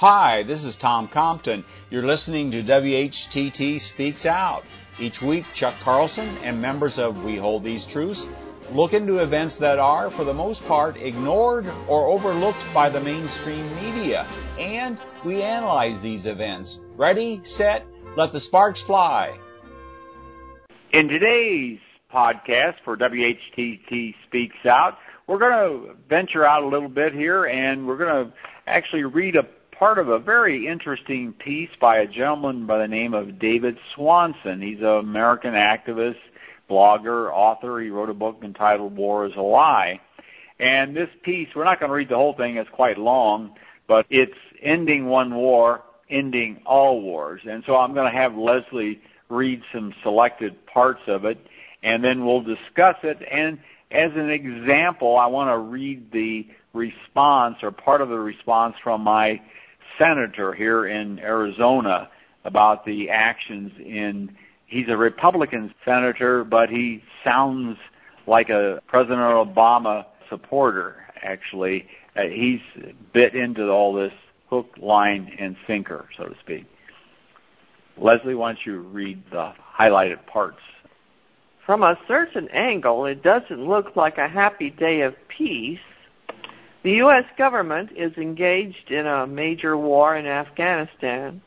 Hi, this is Tom Compton. You're listening to WHTT Speaks Out. Each week, Chuck Carlson and members of We Hold These Truths look into events that are, for the most part, ignored or overlooked by the mainstream media. And we analyze these events. Ready, set, let the sparks fly. In today's podcast for WHTT Speaks Out, we're going to venture out a little bit here and we're going to actually read a part of a very interesting piece by a gentleman by the name of David Swanson. He's an American activist, blogger, author. He wrote a book entitled War is a Lie. And this piece, we're not going to read the whole thing, it's quite long, but it's ending one war, ending all wars. And so I'm going to have Leslie read some selected parts of it, and then we'll discuss it. And as an example, I want to read the response or part of the response from my senator here in Arizona about the actions in he's a Republican senator, but he sounds like a President Obama supporter actually. Uh, he's bit into all this hook, line, and sinker, so to speak. Leslie, why don't you read the highlighted parts? From a certain angle, it doesn't look like a happy day of peace the U.S. government is engaged in a major war in Afghanistan,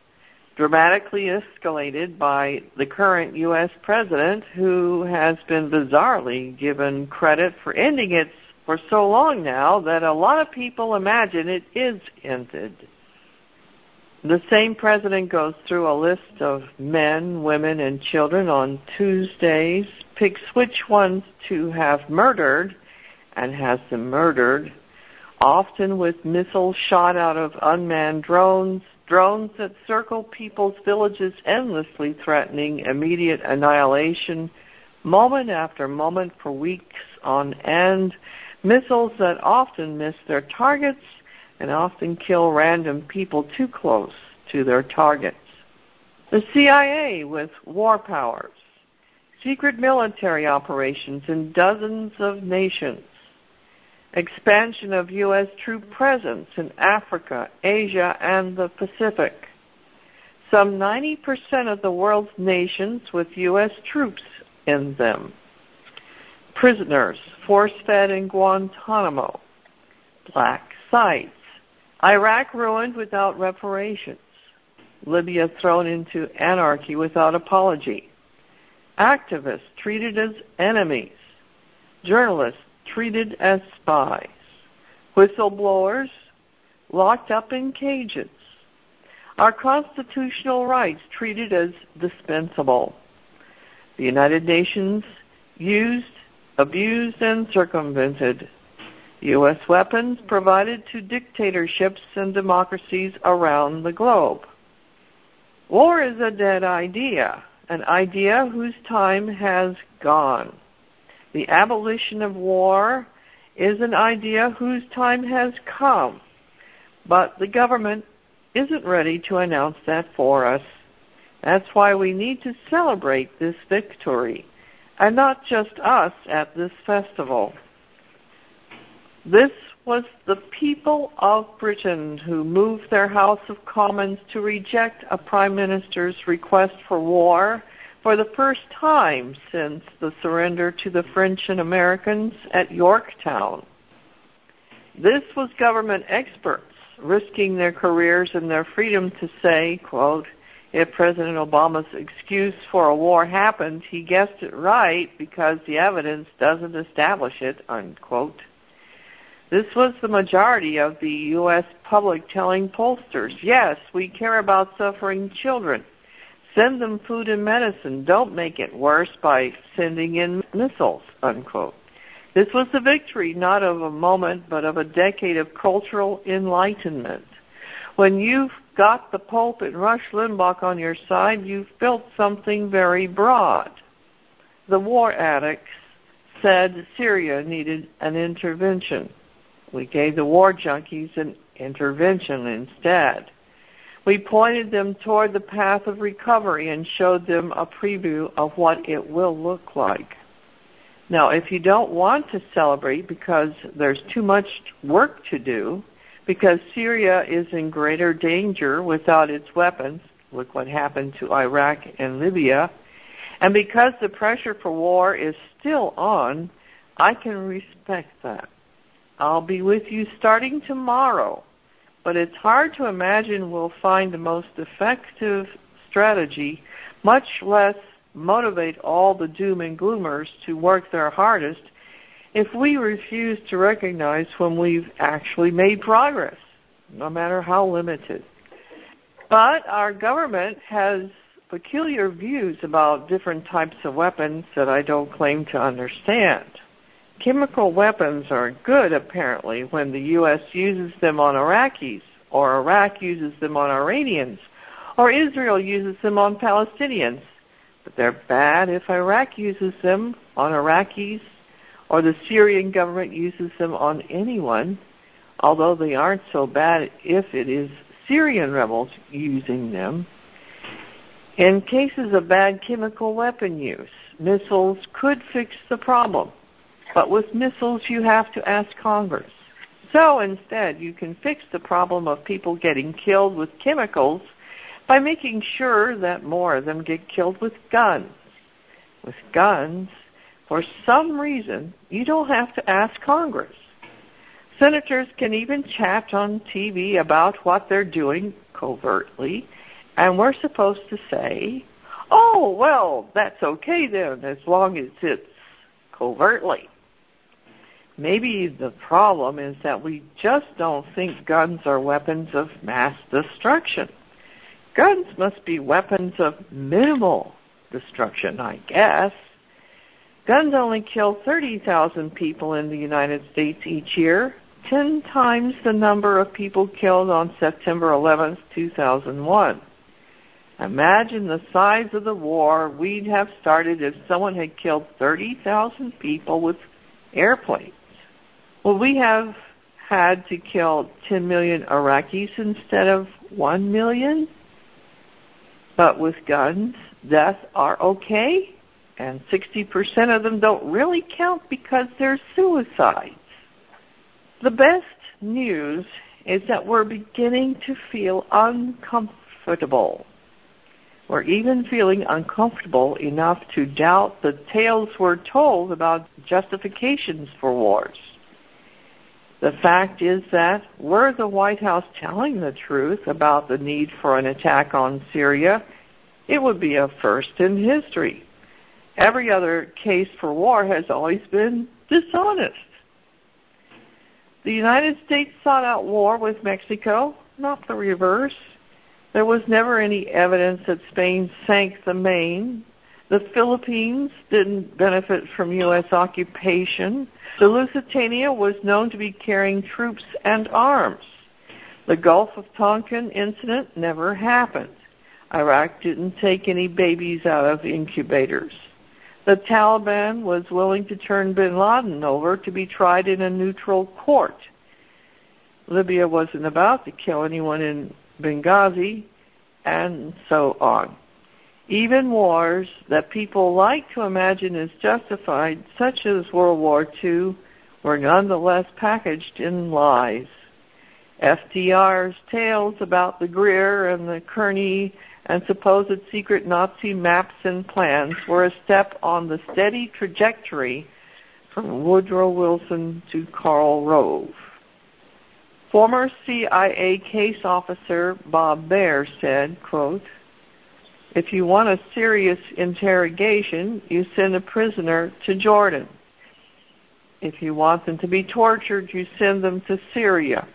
dramatically escalated by the current U.S. president, who has been bizarrely given credit for ending it for so long now that a lot of people imagine it is ended. The same president goes through a list of men, women, and children on Tuesdays, picks which ones to have murdered, and has them murdered often with missiles shot out of unmanned drones, drones that circle people's villages endlessly threatening immediate annihilation moment after moment for weeks on end, missiles that often miss their targets and often kill random people too close to their targets. The CIA with war powers, secret military operations in dozens of nations, expansion of U.S. troop presence in Africa, Asia, and the Pacific. Some 90% of the world's nations with U.S. troops in them. Prisoners force-fed in Guantanamo. Black sites. Iraq ruined without reparations. Libya thrown into anarchy without apology. Activists treated as enemies. Journalists treated as spies, whistleblowers locked up in cages, our constitutional rights treated as dispensable, the United Nations used, abused, and circumvented, U.S. weapons provided to dictatorships and democracies around the globe. War is a dead idea, an idea whose time has gone. The abolition of war is an idea whose time has come, but the government isn't ready to announce that for us. That's why we need to celebrate this victory, and not just us at this festival. This was the people of Britain who moved their House of Commons to reject a Prime Minister's request for war for the first time since the surrender to the French and Americans at Yorktown. This was government experts risking their careers and their freedom to say, quote, if President Obama's excuse for a war happened, he guessed it right because the evidence doesn't establish it, unquote. This was the majority of the U.S. public telling pollsters, yes, we care about suffering children. Send them food and medicine. Don't make it worse by sending in missiles, unquote. This was the victory not of a moment, but of a decade of cultural enlightenment. When you've got the Pope and Rush Limbaugh on your side, you've built something very broad. The war addicts said Syria needed an intervention. We gave the war junkies an intervention instead. We pointed them toward the path of recovery and showed them a preview of what it will look like. Now, if you don't want to celebrate because there's too much work to do, because Syria is in greater danger without its weapons. Look what happened to Iraq and Libya. And because the pressure for war is still on, I can respect that. I'll be with you starting tomorrow, but it's hard to imagine we'll find the most effective strategy, much less motivate all the doom and gloomers to work their hardest if we refuse to recognize when we've actually made progress, no matter how limited. But our government has peculiar views about different types of weapons that I don't claim to understand. Chemical weapons are good, apparently, when the U.S. uses them on Iraqis, or Iraq uses them on Iranians, or Israel uses them on Palestinians. But they're bad if Iraq uses them on Iraqis, or the Syrian government uses them on anyone, although they aren't so bad if it is Syrian rebels using them. In cases of bad chemical weapon use, missiles could fix the problem. But with missiles, you have to ask Congress. So instead, you can fix the problem of people getting killed with chemicals by making sure that more of them get killed with guns. With guns, for some reason, you don't have to ask Congress. Senators can even chat on TV about what they're doing covertly, and we're supposed to say, oh, well, that's okay then, as long as it's covertly. Maybe the problem is that we just don't think guns are weapons of mass destruction. Guns must be weapons of minimal destruction, I guess. Guns only kill 30,000 people in the United States each year, 10 times the number of people killed on September 11, 2001. Imagine the size of the war we'd have started if someone had killed 30,000 people with airplanes. Would we have had to kill 10 million Iraqis instead of 1 million? But with guns, deaths are okay, and 60% of them don't really count because they're suicides. The best news is that we're beginning to feel uncomfortable. We're even feeling uncomfortable enough to doubt the tales we're told about justifications for wars. The fact is that were the White House telling the truth about the need for an attack on Syria, it would be a first in history. Every other case for war has always been dishonest. The United States sought out war with Mexico, not the reverse. There was never any evidence that Spain sank the Maine. The Philippines didn't benefit from U.S. occupation. The Lusitania was known to be carrying troops and arms. The Gulf of Tonkin incident never happened. Iraq didn't take any babies out of incubators. The Taliban was willing to turn bin Laden over to be tried in a neutral court. Libya wasn't about to kill anyone in Benghazi, and so on. Even wars that people like to imagine as justified, such as World War II, were nonetheless packaged in lies. FDR's tales about the Greer and the Kearny and supposed secret Nazi maps and plans were a step on the steady trajectory from Woodrow Wilson to Karl Rove. Former CIA case officer Bob Baer said, quote, if you want a serious interrogation, you send a prisoner to Jordan. If you want them to be tortured, you send them to Syria.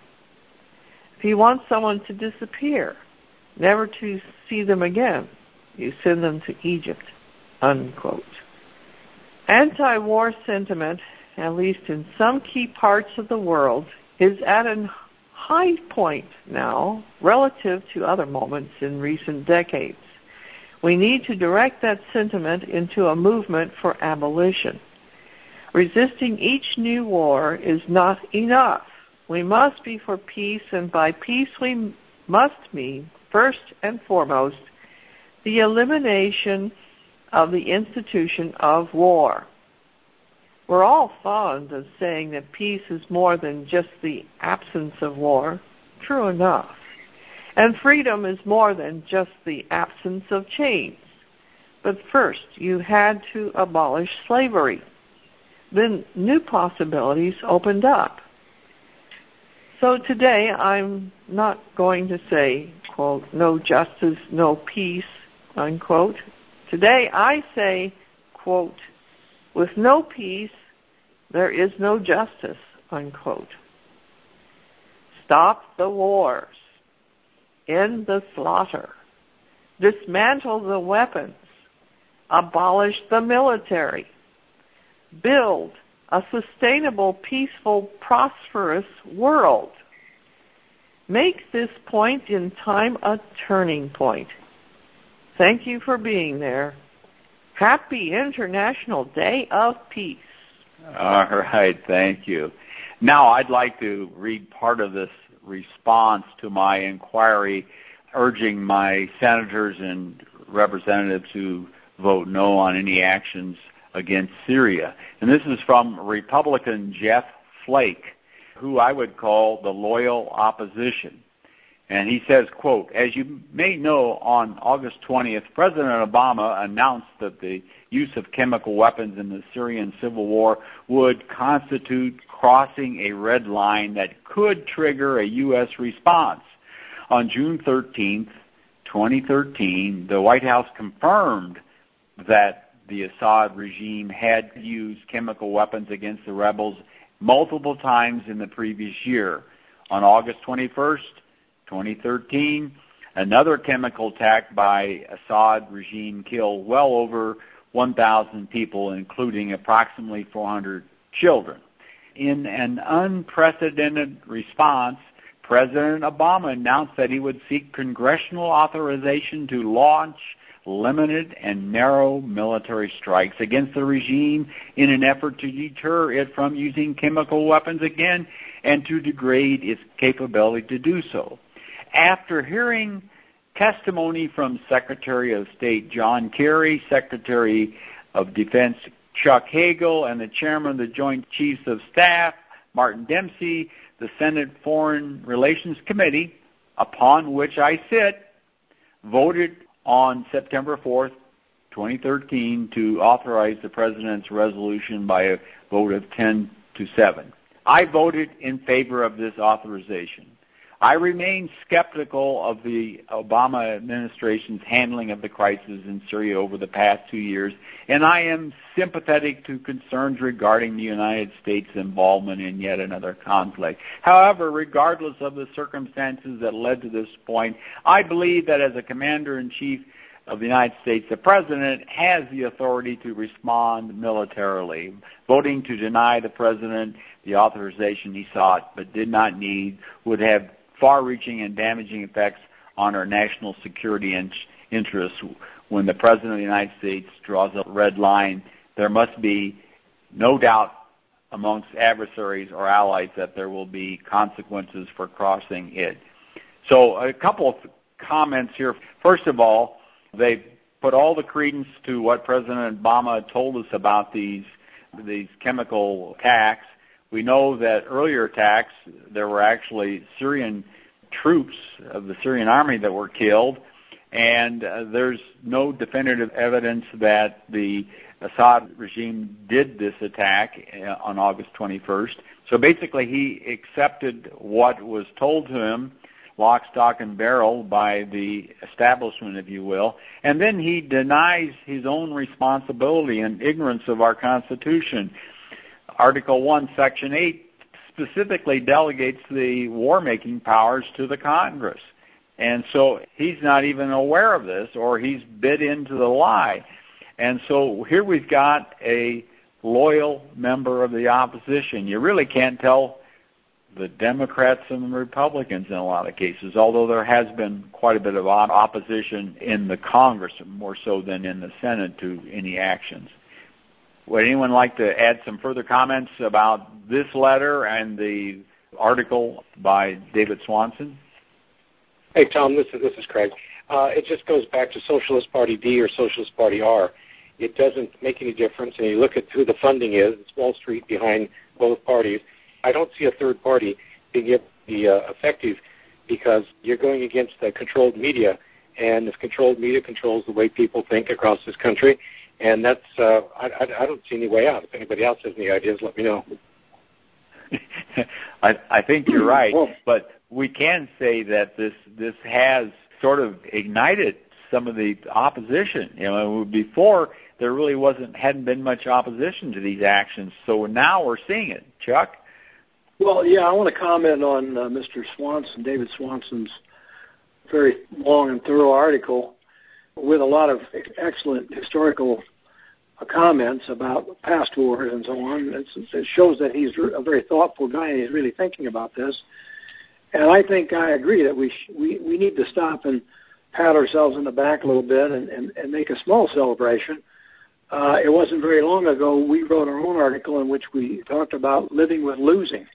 If you want someone to disappear, never to see them again, you send them to Egypt. Unquote. Anti-war sentiment, at least in some key parts of the world, is at a high point now relative to other moments in recent decades. We need to direct that sentiment into a movement for abolition. Resisting each new war is not enough. We must be for peace, and by peace we must mean, first and foremost, the elimination of the institution of war. We're all fond of saying that peace is more than just the absence of war. True enough. And freedom is more than just the absence of chains. But first, you had to abolish slavery. Then new possibilities opened up. So today I'm not going to say, quote, no justice, no peace, unquote. Today I say, quote, with no peace, there is no justice, unquote. Stop the wars. End the slaughter. Dismantle the weapons. Abolish the military. Build a sustainable, peaceful, prosperous world. Make this point in time a turning point. Thank you for being there. Happy International Day of Peace. All right, thank you. Now I'd like to read part of this response to my inquiry urging my senators and representatives to vote no on any actions against Syria. And this is from Republican Jeff Flake, who I would call the loyal opposition. And he says, quote, as you may know, on August 20th, President Obama announced that the use of chemical weapons in the Syrian civil war would constitute crossing a red line that could trigger a U.S. response. On June 13th, 2013, the White House confirmed that the Assad regime had used chemical weapons against the rebels multiple times in the previous year. On August 21st, 2013, another chemical attack by Assad regime killed well over 1,000 people, including approximately 400 children. In an unprecedented response, President Obama announced that he would seek congressional authorization to launch limited and narrow military strikes against the regime in an effort to deter it from using chemical weapons again and to degrade its capability to do so. After hearing testimony from Secretary of State John Kerry, Secretary of Defense Chuck Hagel, and the Chairman of the Joint Chiefs of Staff, Martin Dempsey, the Senate Foreign Relations Committee, upon which I sit, voted on September 4th, 2013, to authorize the President's resolution by a vote of 10 to 7. I voted in favor of this authorization. I remain skeptical of the Obama administration's handling of the crisis in Syria over the past two years, and I am sympathetic to concerns regarding the United States' involvement in yet another conflict. However, regardless of the circumstances that led to this point, I believe that as a commander in chief of the United States, the president has the authority to respond militarily. Voting to deny the president the authorization he sought but did not need would have far-reaching and damaging effects on our national security in- interests. When the President of the United States draws a red line, there must be no doubt amongst adversaries or allies that there will be consequences for crossing it. So a couple of comments here. First of all, they put all the credence to what President Obama told us about these these chemical attacks we know that earlier attacks, there were actually Syrian troops of the Syrian army that were killed, and uh, there's no definitive evidence that the Assad regime did this attack uh, on August 21st. So basically, he accepted what was told to him, lock, stock, and barrel, by the establishment, if you will, and then he denies his own responsibility and ignorance of our Constitution. Article 1, Section 8 specifically delegates the war making powers to the Congress. And so he's not even aware of this, or he's bid into the lie. And so here we've got a loyal member of the opposition. You really can't tell the Democrats and the Republicans in a lot of cases, although there has been quite a bit of opposition in the Congress, more so than in the Senate, to any actions. Would anyone like to add some further comments about this letter and the article by David Swanson? Hey, Tom, this is, this is Craig. Uh, it just goes back to Socialist Party D or Socialist Party R. it doesn't make any difference. And you look at who the funding is, it's Wall Street behind both parties. I don't see a third party being able to be uh, effective because you're going against the controlled media, and if controlled media controls the way people think across this country, and that's uh, I, I, I don't see any way out. If anybody else has any ideas, let me know. I, I think you're right, but we can say that this this has sort of ignited some of the opposition. You know, before there really wasn't hadn't been much opposition to these actions, so now we're seeing it. Chuck. Well, yeah, I want to comment on uh, Mr. Swanson, David Swanson's very long and thorough article with a lot of excellent historical comments about past wars and so on. It's, it shows that he's a very thoughtful guy and he's really thinking about this. And I think I agree that we sh- we we need to stop and pat ourselves in the back a little bit and, and, and make a small celebration. Uh, it wasn't very long ago we wrote our own article in which we talked about living with losing.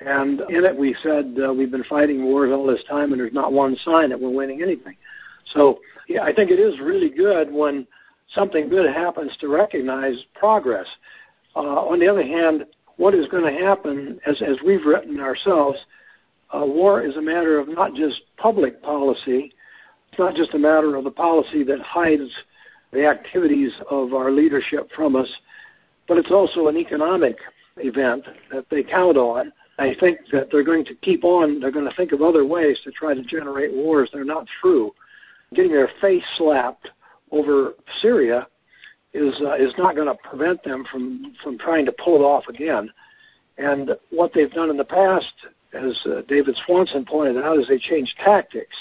And in it we said uh, we've been fighting wars all this time and there's not one sign that we're winning anything. So yeah, I think it is really good when something good happens to recognize progress. Uh, on the other hand, what is going to happen, as, as we've written ourselves, uh, war is a matter of not just public policy, it's not just a matter of the policy that hides the activities of our leadership from us, but it's also an economic event that they count on. I think that they're going to keep on, they're going to think of other ways to try to generate wars. They're not through. Getting their face slapped over Syria is uh, is not going to prevent them from from trying to pull it off again. And what they've done in the past, as uh, David Swanson pointed out, is they changed tactics.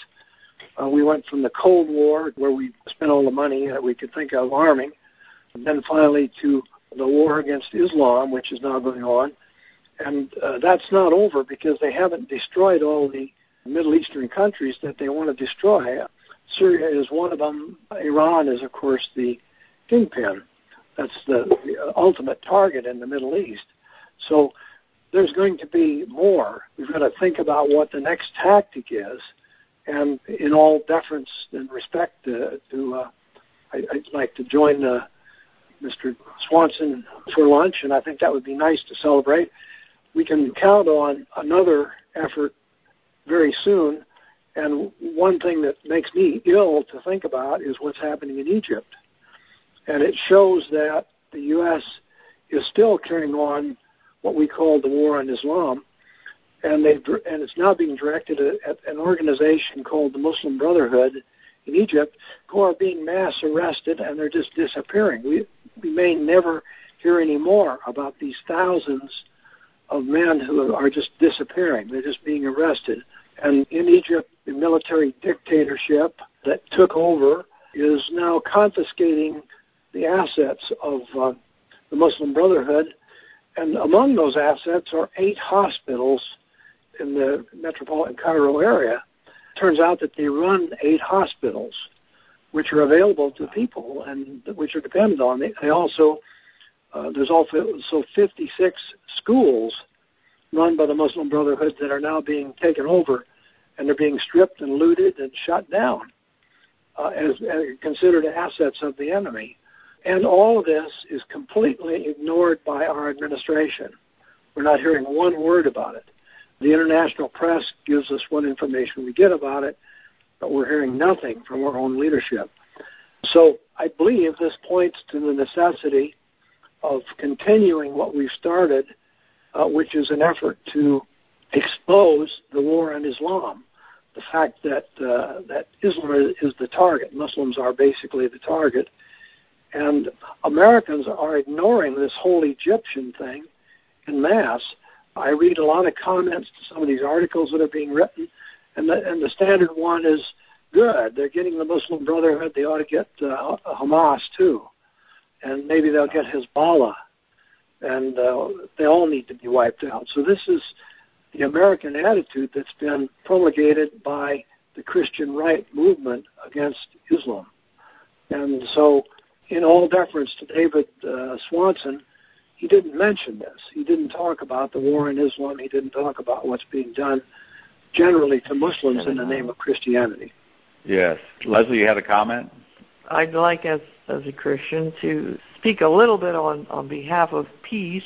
Uh, we went from the Cold War, where we spent all the money that we could think of arming, and then finally to the war against Islam, which is now going on. And uh, that's not over because they haven't destroyed all the Middle Eastern countries that they want to destroy. Syria is one of them. Iran is, of course, the kingpin. That's the, the ultimate target in the Middle East. So there's going to be more. We've got to think about what the next tactic is, and in all deference and respect to, to uh, I, would like to join uh, Mr. Swanson for lunch, and I think that would be nice to celebrate. We can count on another effort very soon and one thing that makes me ill to think about is what's happening in Egypt. And it shows that the U.S. is still carrying on what we call the war on Islam. And, they and it's now being directed at an organization called the Muslim Brotherhood in Egypt who are being mass arrested and they're just disappearing. We, we may never hear any more about these thousands of men who are just disappearing. They're just being arrested. And in Egypt, the military dictatorship that took over is now confiscating the assets of uh, the Muslim Brotherhood. And among those assets are eight hospitals in the metropolitan Cairo area. Turns out that they run eight hospitals, which are available to people and which are dependent on. They, they also uh, there's also so 56 schools run by the Muslim Brotherhood that are now being taken over and they're being stripped and looted and shut down uh, as, as considered assets of the enemy. And all of this is completely ignored by our administration. We're not hearing one word about it. The international press gives us what information we get about it, but we're hearing nothing from our own leadership. So I believe this points to the necessity of continuing what we've started, uh, which is an effort to expose the war on Islam the fact that uh, that Islam is the target, Muslims are basically the target, and Americans are ignoring this whole Egyptian thing in mass. I read a lot of comments to some of these articles that are being written, and the, and the standard one is good. They're getting the Muslim Brotherhood. They ought to get uh, Hamas too, and maybe they'll get Hezbollah, and uh, they all need to be wiped out. So this is the American attitude that's been promulgated by the Christian right movement against Islam. And so, in all deference to David uh, Swanson, he didn't mention this. He didn't talk about the war in Islam. He didn't talk about what's being done generally to Muslims in the name of Christianity. Yes. Leslie, you had a comment? I'd like us as a Christian to speak a little bit on, on behalf of peace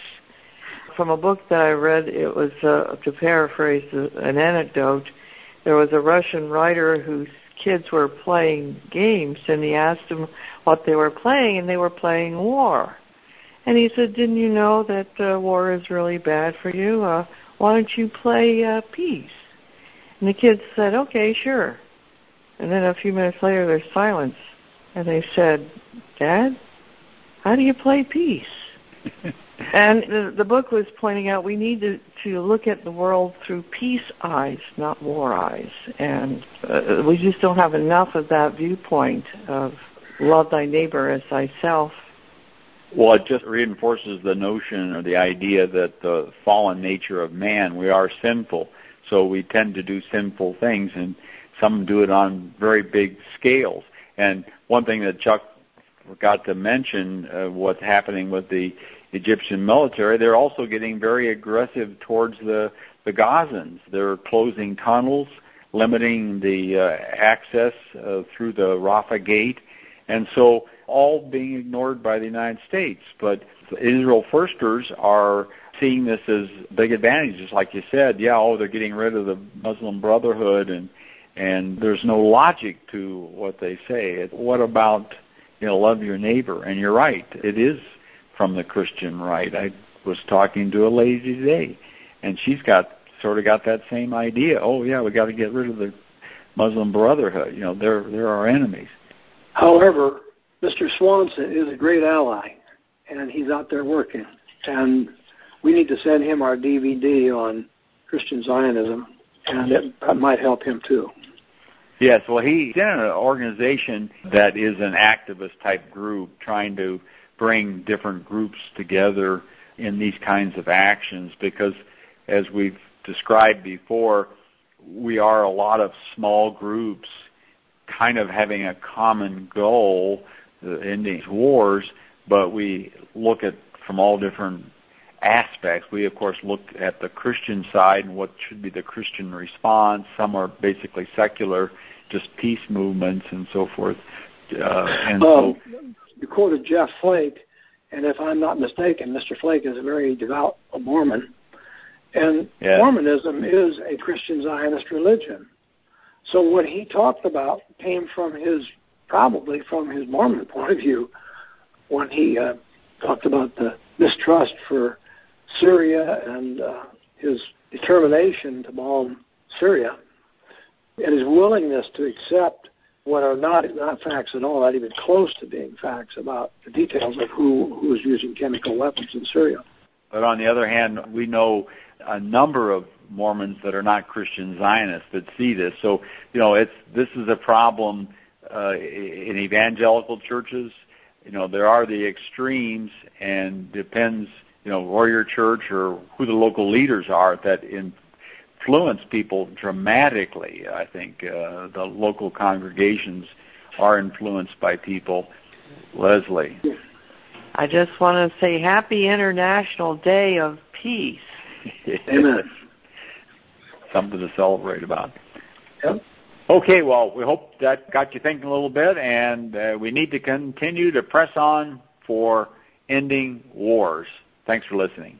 from a book that I read. It was, uh, to paraphrase an anecdote, there was a Russian writer whose kids were playing games and he asked them what they were playing and they were playing war. And he said, didn't you know that uh, war is really bad for you? Uh, why don't you play uh, peace? And the kids said, okay, sure. And then a few minutes later there's silence. And they said, Dad, how do you play peace? and the, the book was pointing out we need to, to look at the world through peace eyes, not war eyes. And uh, we just don't have enough of that viewpoint of love thy neighbor as thyself. Well, it just reinforces the notion or the idea that the fallen nature of man, we are sinful. So we tend to do sinful things, and some do it on very big scales. And one thing that Chuck forgot to mention, uh, what's happening with the Egyptian military, they're also getting very aggressive towards the the Gazans. They're closing tunnels, limiting the uh, access uh, through the Rafah gate, and so all being ignored by the United States. But Israel firsters are seeing this as big advantages, like you said. Yeah, oh, they're getting rid of the Muslim Brotherhood, and and there's no logic to what they say. What about you know love your neighbor? And you're right, it is from the Christian right. I was talking to a lady today, and she's got sort of got that same idea. Oh yeah, we got to get rid of the Muslim Brotherhood. You know, they're they're our enemies. However, Mr. Swanson is a great ally, and he's out there working. And we need to send him our DVD on Christian Zionism, and it might help him too. Yes, well, he's in an organization that is an activist type group trying to bring different groups together in these kinds of actions because, as we've described before, we are a lot of small groups kind of having a common goal, in these wars, but we look at from all different aspects. We, of course, look at the Christian side and what should be the Christian response. Some are basically secular, just peace movements and so forth. Uh, and um, so, you quoted Jeff Flake, and if I'm not mistaken, Mr. Flake is a very devout Mormon, and yeah. Mormonism is a Christian Zionist religion. So what he talked about came from his probably from his Mormon point of view when he uh, talked about the mistrust for Syria and uh, his determination to bomb Syria and his willingness to accept what are not not facts at all, not even close to being facts about the details of who who is using chemical weapons in Syria. But on the other hand, we know a number of Mormons that are not Christian Zionists that see this. So you know, it's this is a problem uh, in evangelical churches. You know, there are the extremes, and depends you know, where your Church or who the local leaders are that influence people dramatically. I think uh, the local congregations are influenced by people. Leslie. I just want to say Happy International Day of Peace. Amen. Something to celebrate about. Yep. Okay, well, we hope that got you thinking a little bit, and uh, we need to continue to press on for ending wars. Thanks for listening.